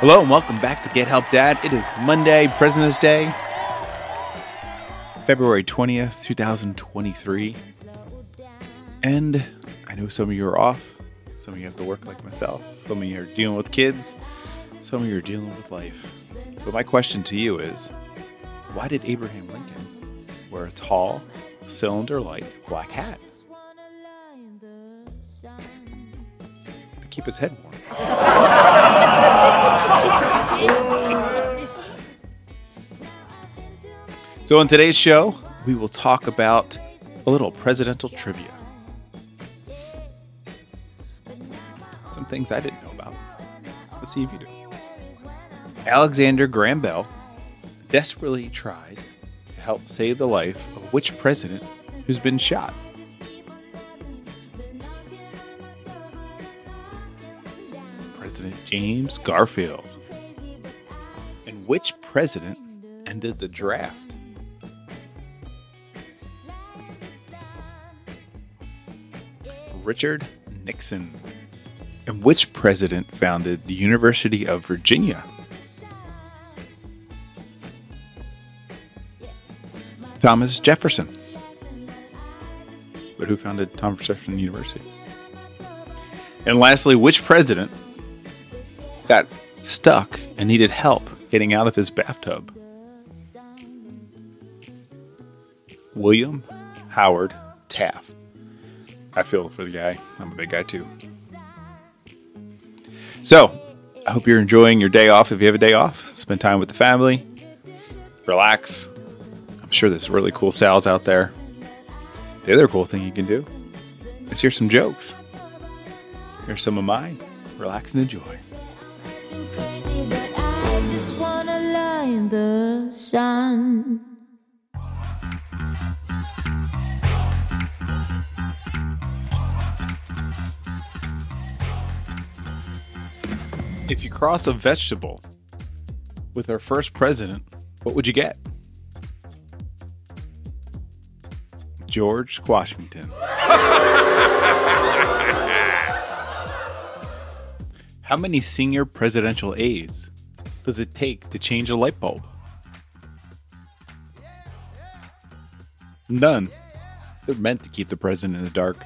Hello and welcome back to Get Help Dad. It is Monday, President's Day, February 20th, 2023. And I know some of you are off, some of you have to work like myself, some of you are dealing with kids, some of you are dealing with life. But my question to you is why did Abraham Lincoln wear a tall, cylinder like black hat? To keep his head warm. So, on today's show, we will talk about a little presidential trivia. Some things I didn't know about. Let's see if you do. Alexander Graham Bell desperately tried to help save the life of which president who's been shot? President James Garfield. And which president ended the draft? Richard Nixon. And which president founded the University of Virginia? Thomas Jefferson. But who founded Thomas Jefferson University? And lastly, which president got stuck and needed help getting out of his bathtub? William Howard Taft. I feel for the guy. I'm a big guy too. So, I hope you're enjoying your day off. If you have a day off, spend time with the family, relax. I'm sure there's really cool sales out there. The other cool thing you can do is hear some jokes. Here's some of mine. Relax and enjoy. If you cross a vegetable with our first president, what would you get? George Washington. How many senior presidential aides does it take to change a light bulb? None. They're meant to keep the president in the dark.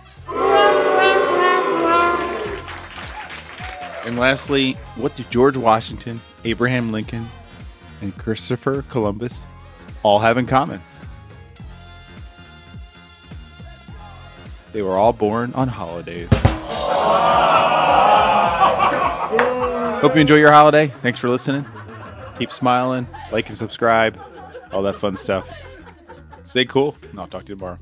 And lastly, what do George Washington, Abraham Lincoln, and Christopher Columbus all have in common? They were all born on holidays. Hope you enjoy your holiday. Thanks for listening. Keep smiling, like and subscribe, all that fun stuff. Stay cool, and I'll talk to you tomorrow.